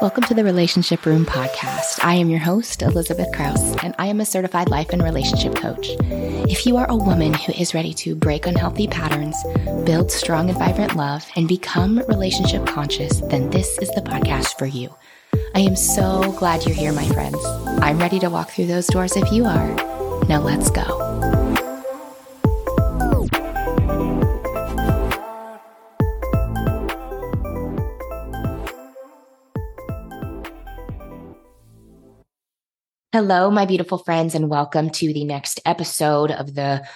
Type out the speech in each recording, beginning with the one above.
Welcome to the Relationship Room podcast. I am your host, Elizabeth Krause, and I am a certified life and relationship coach. If you are a woman who is ready to break unhealthy patterns, build strong and vibrant love, and become relationship conscious, then this is the podcast for you. I am so glad you're here, my friends. I'm ready to walk through those doors if you are. Now let's go. Hello, my beautiful friends, and welcome to the next episode of the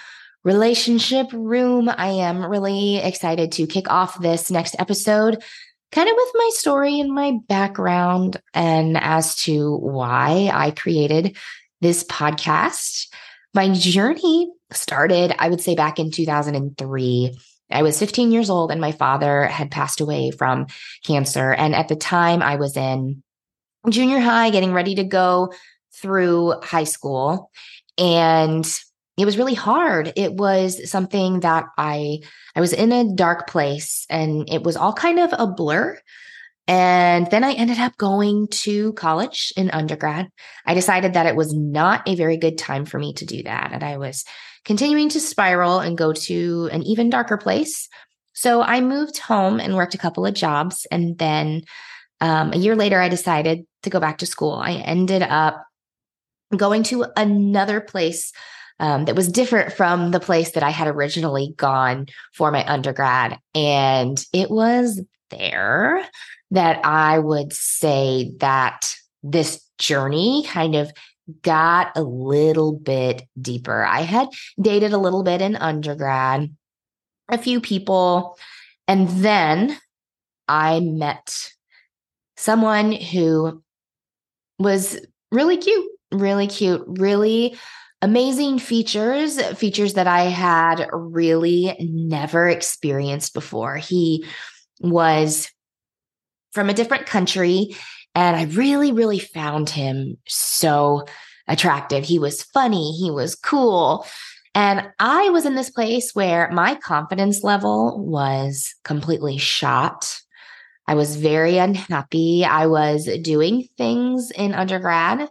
Relationship Room. I am really excited to kick off this next episode, kind of with my story and my background, and as to why I created this podcast. My journey started, I would say, back in 2003. I was 15 years old, and my father had passed away from cancer. And at the time, I was in junior high, getting ready to go through high school and it was really hard. It was something that i i was in a dark place and it was all kind of a blur and then i ended up going to college in undergrad. I decided that it was not a very good time for me to do that and i was continuing to spiral and go to an even darker place. So i moved home and worked a couple of jobs and then um, a year later i decided to go back to school. I ended up going to another place um, that was different from the place that I had originally gone for my undergrad. And it was there that I would say that this journey kind of got a little bit deeper. I had dated a little bit in undergrad, a few people, and then I met someone who was really cute really cute, really amazing features, features that I had really never experienced before. He was from a different country, and I really, really found him so attractive. He was funny, he was cool. And I was in this place where my confidence level was completely shot. I was very unhappy. I was doing things in undergrad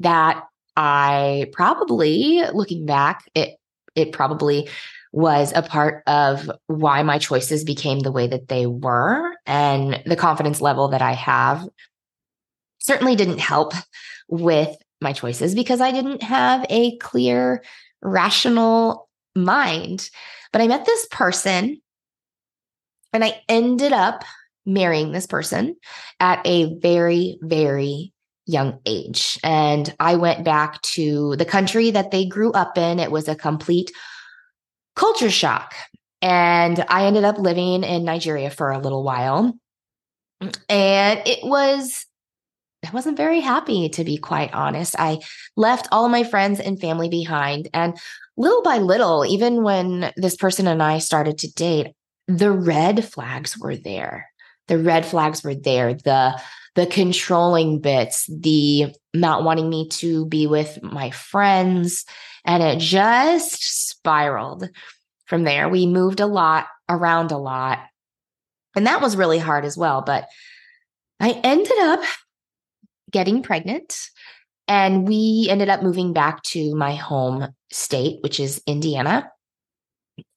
that I probably looking back, it it probably was a part of why my choices became the way that they were and the confidence level that I have certainly didn't help with my choices because I didn't have a clear rational mind. But I met this person and I ended up marrying this person at a very, very young age. And I went back to the country that they grew up in. It was a complete culture shock. And I ended up living in Nigeria for a little while. And it was, I wasn't very happy, to be quite honest. I left all my friends and family behind. And little by little, even when this person and I started to date, the red flags were there. The red flags were there. The the controlling bits, the not wanting me to be with my friends. And it just spiraled from there. We moved a lot around a lot. And that was really hard as well. But I ended up getting pregnant and we ended up moving back to my home state, which is Indiana.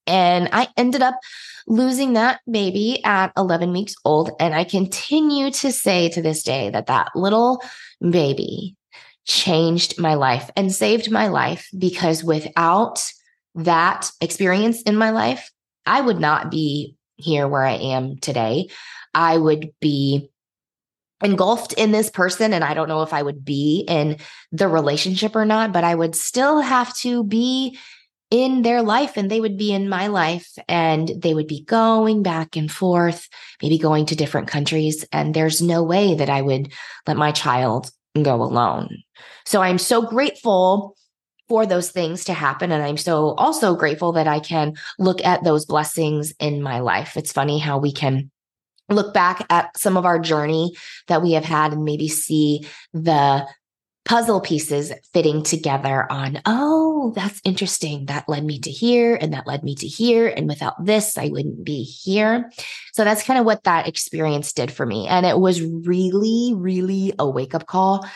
And I ended up losing that baby at 11 weeks old. And I continue to say to this day that that little baby changed my life and saved my life because without that experience in my life, I would not be here where I am today. I would be engulfed in this person and I don't know if I would be in the relationship or not, but I would still have to be in their life and they would be in my life and they would be going back and forth, maybe going to different countries. And there's no way that I would let my child go alone. So I'm so grateful for those things to happen. And I'm so also grateful that I can look at those blessings in my life. It's funny how we can look back at some of our journey that we have had and maybe see the puzzle pieces fitting together on, oh, that's interesting. That led me to here and that led me to here. And without this, I wouldn't be here. So that's kind of what that experience did for me. And it was really, really a wake up call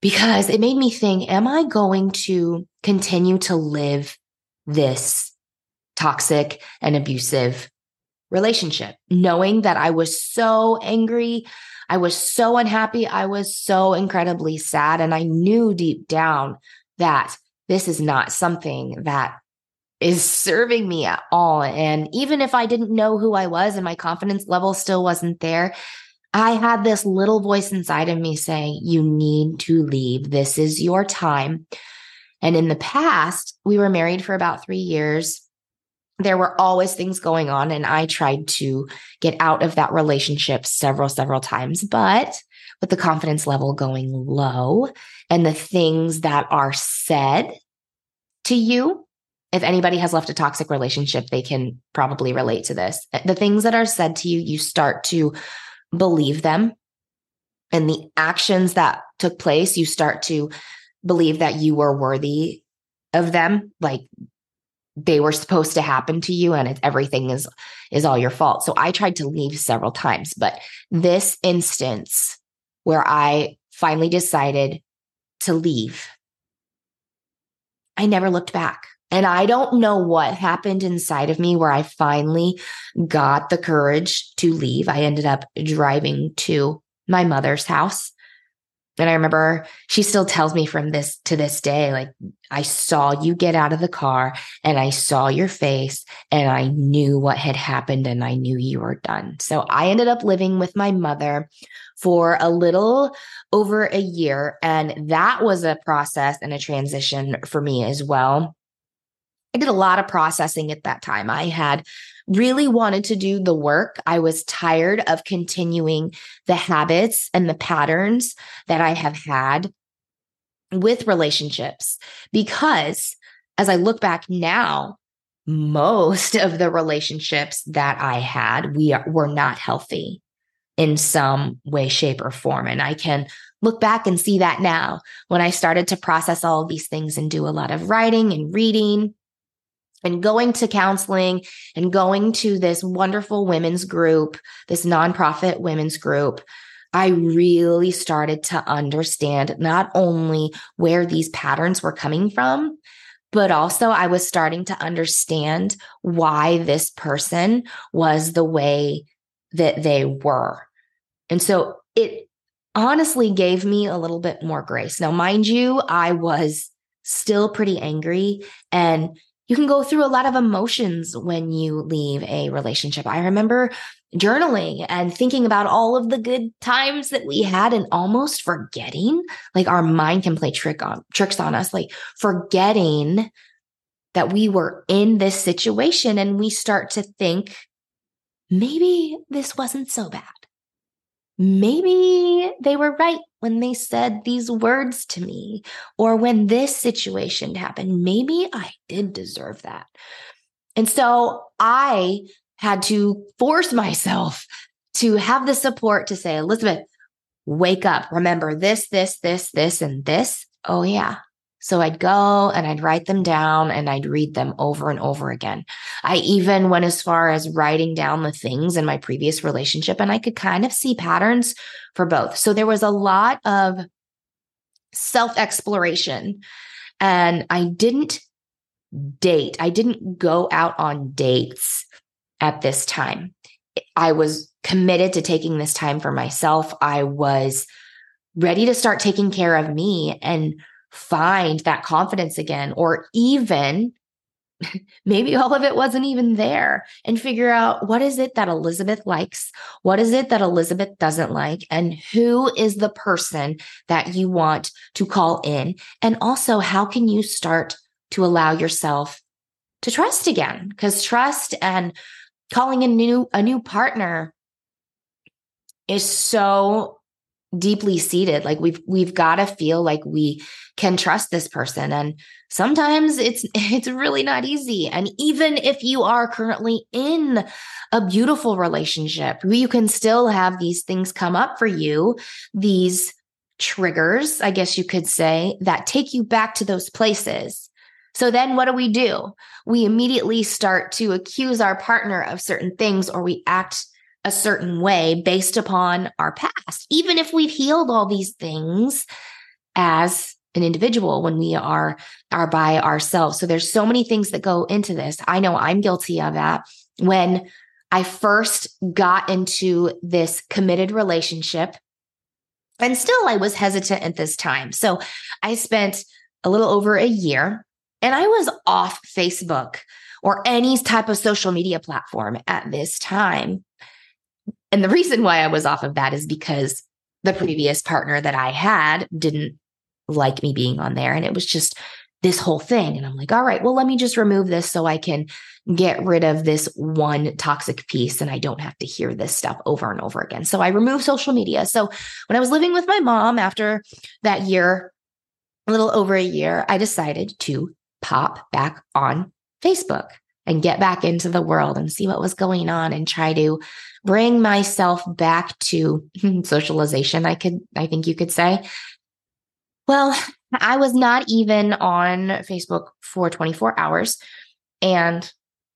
because it made me think, am I going to continue to live this toxic and abusive relationship, knowing that I was so angry I was so unhappy. I was so incredibly sad. And I knew deep down that this is not something that is serving me at all. And even if I didn't know who I was and my confidence level still wasn't there, I had this little voice inside of me saying, You need to leave. This is your time. And in the past, we were married for about three years there were always things going on and i tried to get out of that relationship several several times but with the confidence level going low and the things that are said to you if anybody has left a toxic relationship they can probably relate to this. Eh, the things that are said to you you start to believe them. And the actions that took place you start to believe that you were worthy of them like they were supposed to happen to you and everything is is all your fault. So i tried to leave several times but this instance where i finally decided to leave i never looked back. And i don't know what happened inside of me where i finally got the courage to leave. I ended up driving to my mother's house and I remember she still tells me from this to this day, like, I saw you get out of the car and I saw your face and I knew what had happened and I knew you were done. So I ended up living with my mother for a little over a year. And that was a process and a transition for me as well. I did a lot of processing at that time. I had really wanted to do the work. I was tired of continuing the habits and the patterns that I have had with relationships because as I look back now, most of the relationships that I had, we are, were not healthy in some way, shape, or form. And I can look back and see that now when I started to process all of these things and do a lot of writing and reading and going to counseling and going to this wonderful women's group, this nonprofit women's group, I really started to understand not only where these patterns were coming from, but also I was starting to understand why this person was the way that they were. And so it honestly gave me a little bit more grace. Now, mind you, I was still pretty angry and you can go through a lot of emotions when you leave a relationship. I remember journaling and thinking about all of the good times that we had and almost forgetting like our mind can play trick on tricks on us like forgetting that we were in this situation and we start to think maybe this wasn't so bad maybe they were right when they said these words to me, or when this situation happened. Maybe I did deserve that. And so I had to force myself to have the support to say, Elizabeth, wake up. Remember this, this, this, this, and this. Oh, yeah. So I'd go and I'd write them down and I'd read them over and over again. I even went as far as writing down the things in my previous relationship and I could kind of see patterns for both. So there was a lot of self exploration and I didn't date. I didn't go out on dates at this time. I was committed to taking this time for myself. I was ready to start taking care of me and find that confidence again, or even maybe all of it wasn't even there and figure out what is it that Elizabeth likes? What is it that Elizabeth doesn't like? And who is the person that you want to call in? And also, how can you start to allow yourself to trust again? Because trust and calling a new, a new partner is so deeply seated like we've we've got to feel like we can trust this person and sometimes it's it's really not easy and even if you are currently in a beautiful relationship you can still have these things come up for you these triggers, I guess you could say, that take you back to those places. So then what do we do? We immediately start to accuse our partner of certain things or we act a certain way based upon our past, even if we've healed all these things as an individual when we are are by ourselves. So there's so many things that go into this. I know I'm guilty of that. When I first got into this committed relationship, and still I was hesitant at this time. So I spent a little over a year and I was off Facebook or any type of social media platform at this time. And the reason why I was off of that is because the previous partner that I had didn't like me being on there. And it was just this whole thing. And I'm like, all right, well, let me just remove this so I can get rid of this one toxic piece and I don't have to hear this stuff over and over again. So I removed social media. So when I was living with my mom after that year, a little over a year, I decided to pop back on Facebook and get back into the world and see what was going on and try to bring myself back to socialization i could i think you could say. Well i was not even on facebook for 24 hours and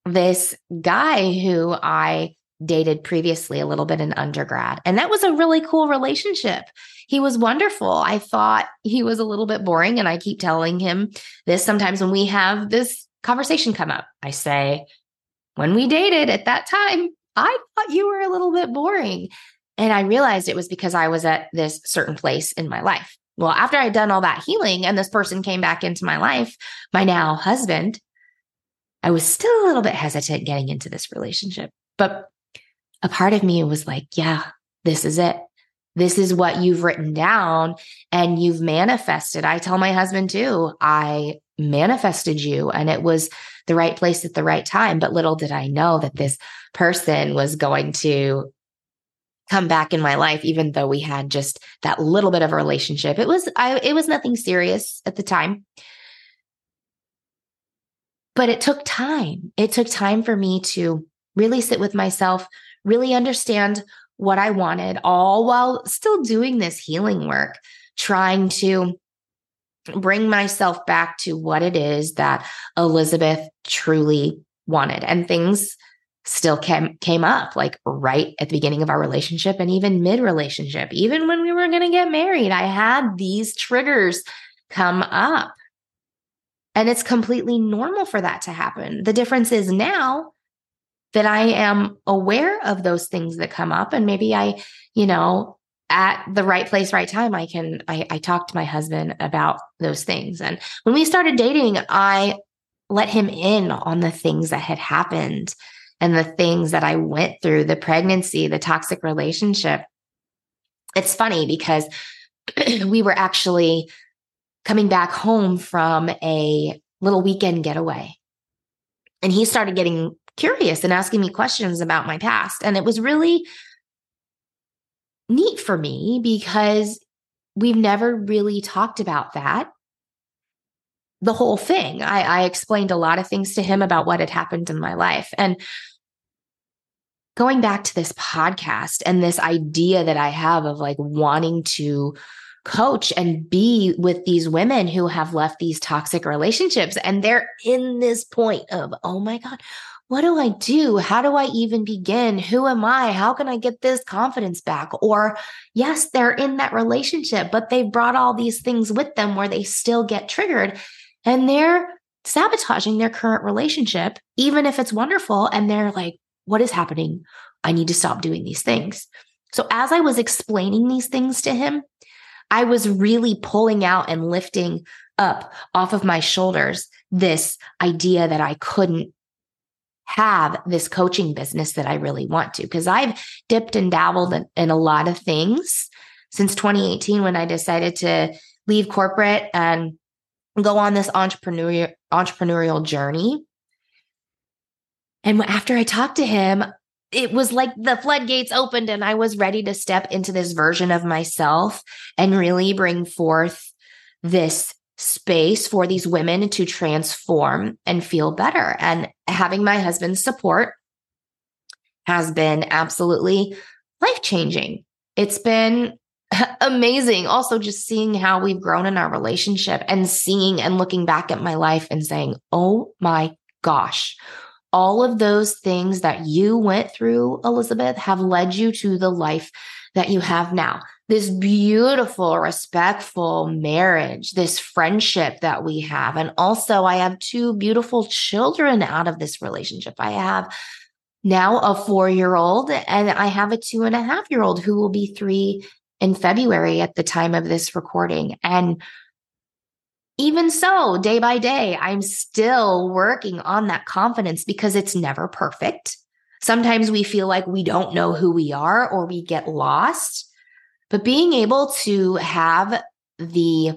this guy who i dated previously a little bit in undergrad and that was a really cool relationship. He was wonderful. I thought he was a little bit boring and i keep telling him this sometimes when we have this conversation come up i say when we dated at that time I thought you were a little bit boring. And I realized it was because I was at this certain place in my life. Well, after I'd done all that healing and this person came back into my life, my now husband, I was still a little bit hesitant getting into this relationship. But a part of me was like, yeah, this is it. This is what you've written down and you've manifested. I tell my husband too, I manifested you and it was the right place at the right time. But little did I know that this person was going to come back in my life even though we had just that little bit of a relationship it was i it was nothing serious at the time but it took time it took time for me to really sit with myself really understand what i wanted all while still doing this healing work trying to bring myself back to what it is that Elizabeth truly wanted. And things still came came up like right at the beginning of our relationship and even mid relationship even when we were going to get married i had these triggers come up. And it's completely normal for that to happen. The difference is now that i am aware of those things that come up and maybe i you know at the right place, right time, I can I, I talk to my husband about those things. And when we started dating, I let him in on the things that had happened and the things that I went through, the pregnancy, the toxic relationship. It's funny because we were actually coming back home from a little weekend getaway. And he started getting curious and asking me questions about my past. And it was really neat for me because we've never really talked about that. The whole thing. I, I explained a lot of things to him about what had happened in my life. And going back to this podcast and this idea that I have of like wanting to coach and be with these women who have left these toxic relationships and they're in this point of, oh my God, what do I do? How do I even begin? Who am I? How can I get this confidence back? Or, yes, they're in that relationship, but they've brought all these things with them where they still get triggered and they're sabotaging their current relationship, even if it's wonderful. And they're like, what is happening? I need to stop doing these things. So, as I was explaining these things to him, I was really pulling out and lifting up off of my shoulders this idea that I couldn't have this coaching business that I really want to. Because I've dipped and dabbled in, in, a lot of things since 2018 when I decided to leave corporate and go on this entrepreneurial entrepreneurial journey. And after I talked to him, it was like the floodgates opened and I was ready to step into this version of myself and really bring forth this space for these women to transform and feel better. And having my husband's support has been absolutely life changing. It's been amazing. Also, just seeing how we've grown in our relationship and seeing and looking back at my life and saying, oh my gosh, all of those things that you went through, Elizabeth, have led you to the life that you have now. This beautiful, respectful marriage, this friendship that we have. And also, I have two beautiful children out of this relationship. I have now a four year old, and I have a two and a half year old who will be three in February at the time of this recording. And even so, day by day, I'm still working on that confidence because it's never perfect. Sometimes we feel like we don't know who we are or we get lost. But being able to have the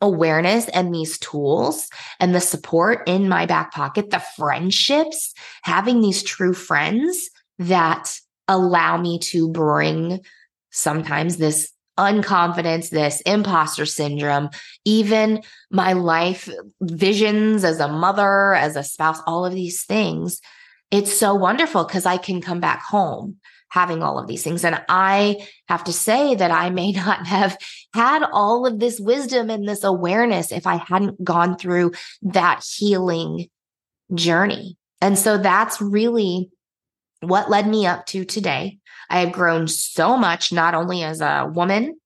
awareness and these tools and the support in my back pocket, the friendships, having these true friends that allow me to bring sometimes this unconfidence, this imposter syndrome, even my life visions as a mother, as a spouse, all of these things. It's so wonderful because I can come back home having all of these things. And I have to say that I may not have had all of this wisdom and this awareness if I hadn't gone through that healing journey. And so that's really what led me up to today. I have grown so much, not only as a woman,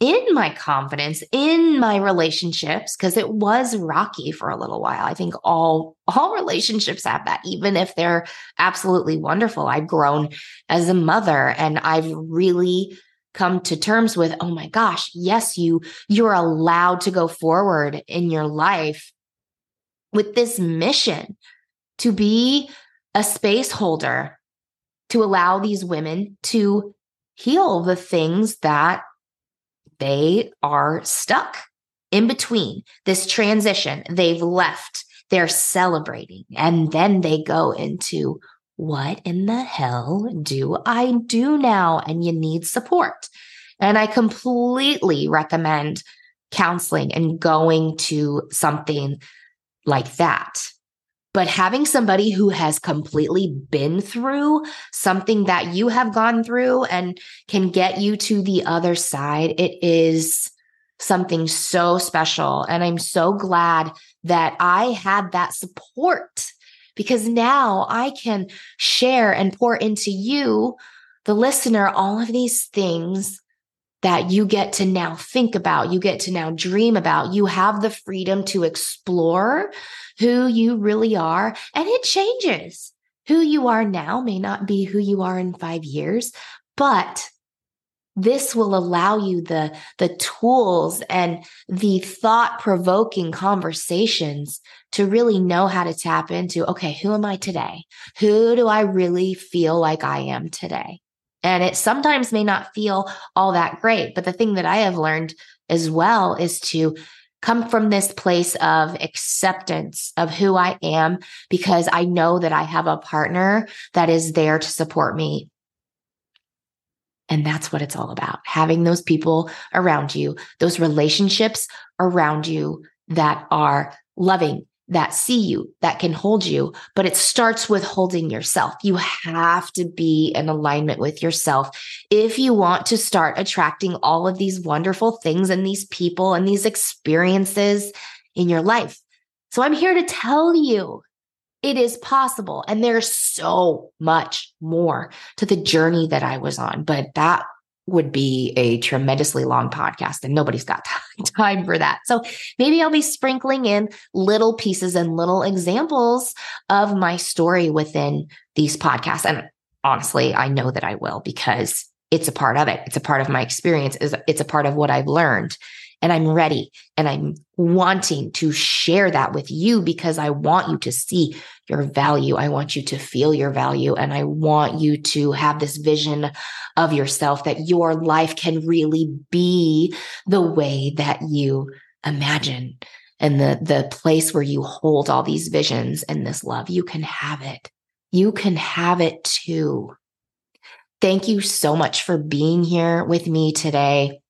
in my confidence, in my relationships, because it was rocky for a little while. I think all all relationships have that, even if they're absolutely wonderful. I've grown as a mother and I've really come to terms with, oh my gosh, yes, you you're allowed to go forward in your life with this mission to be a space holder to allow these women to heal the things that they are stuck in between this transition. They've left, they're celebrating, and then they go into what in the hell do I do now? And you need support. And I completely recommend counseling and going to something like that. But having somebody who has completely been through something that you have gone through and can get you to the other side, it is something so special. And I'm so glad that I had that support because now I can share and pour into you, the listener, all of these things that you get to now think about, you get to now dream about. You have the freedom to explore who you really are, and it changes. Who you are now may not be who you are in five years, but this will allow you the, the tools and the thought provoking conversations to really know how to tap into okay, who am I today? Who do I really feel like I am today? And it sometimes may not feel all that great. But the thing that I have learned as well is to come from this place of acceptance of who I am because I know that I have a partner that is there to support me. And that's what it's all about having those people around you, those relationships around you that are loving, that see you, that can hold you, but it starts with holding yourself. You have to be in alignment with yourself if you want to start attracting all of these wonderful things and these people and these experiences in your life. So I'm here to tell you it is possible. And there's so much more to the journey that I was on, but that would be a tremendously long podcast and nobody's got time for that. So maybe I'll be sprinkling in little pieces and little examples of my story within these podcasts. And honestly, I know that I will because it's a part of it. It's a part of my experience. It's a part of what I've learned. And I'm ready and I'm wanting to share that with you because I want you to see your value. I want you to feel your value and I want you to have this vision of yourself that your life can really be the way that you imagine and the, the place where you hold all these visions and this love. You can have it. You can have it too. Thank you so much for being here with me today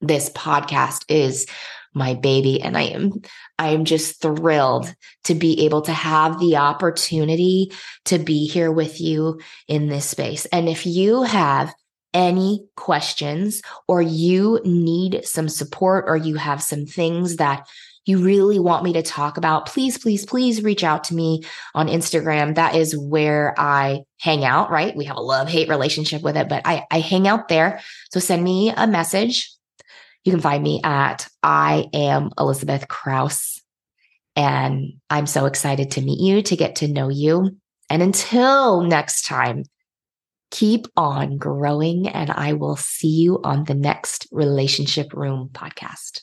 this podcast is my baby and i am i am just thrilled to be able to have the opportunity to be here with you in this space and if you have any questions or you need some support or you have some things that you really want me to talk about, please, please, please reach out to me on Instagram. That is where I hang out, right? We have a love hate relationship with it, but I, I hang out there. So send me a message. You can find me at I am Elizabeth Krause. And I'm so excited to meet you, to get to know you. And until next time, keep on growing, and I will see you on the next Relationship Room podcast.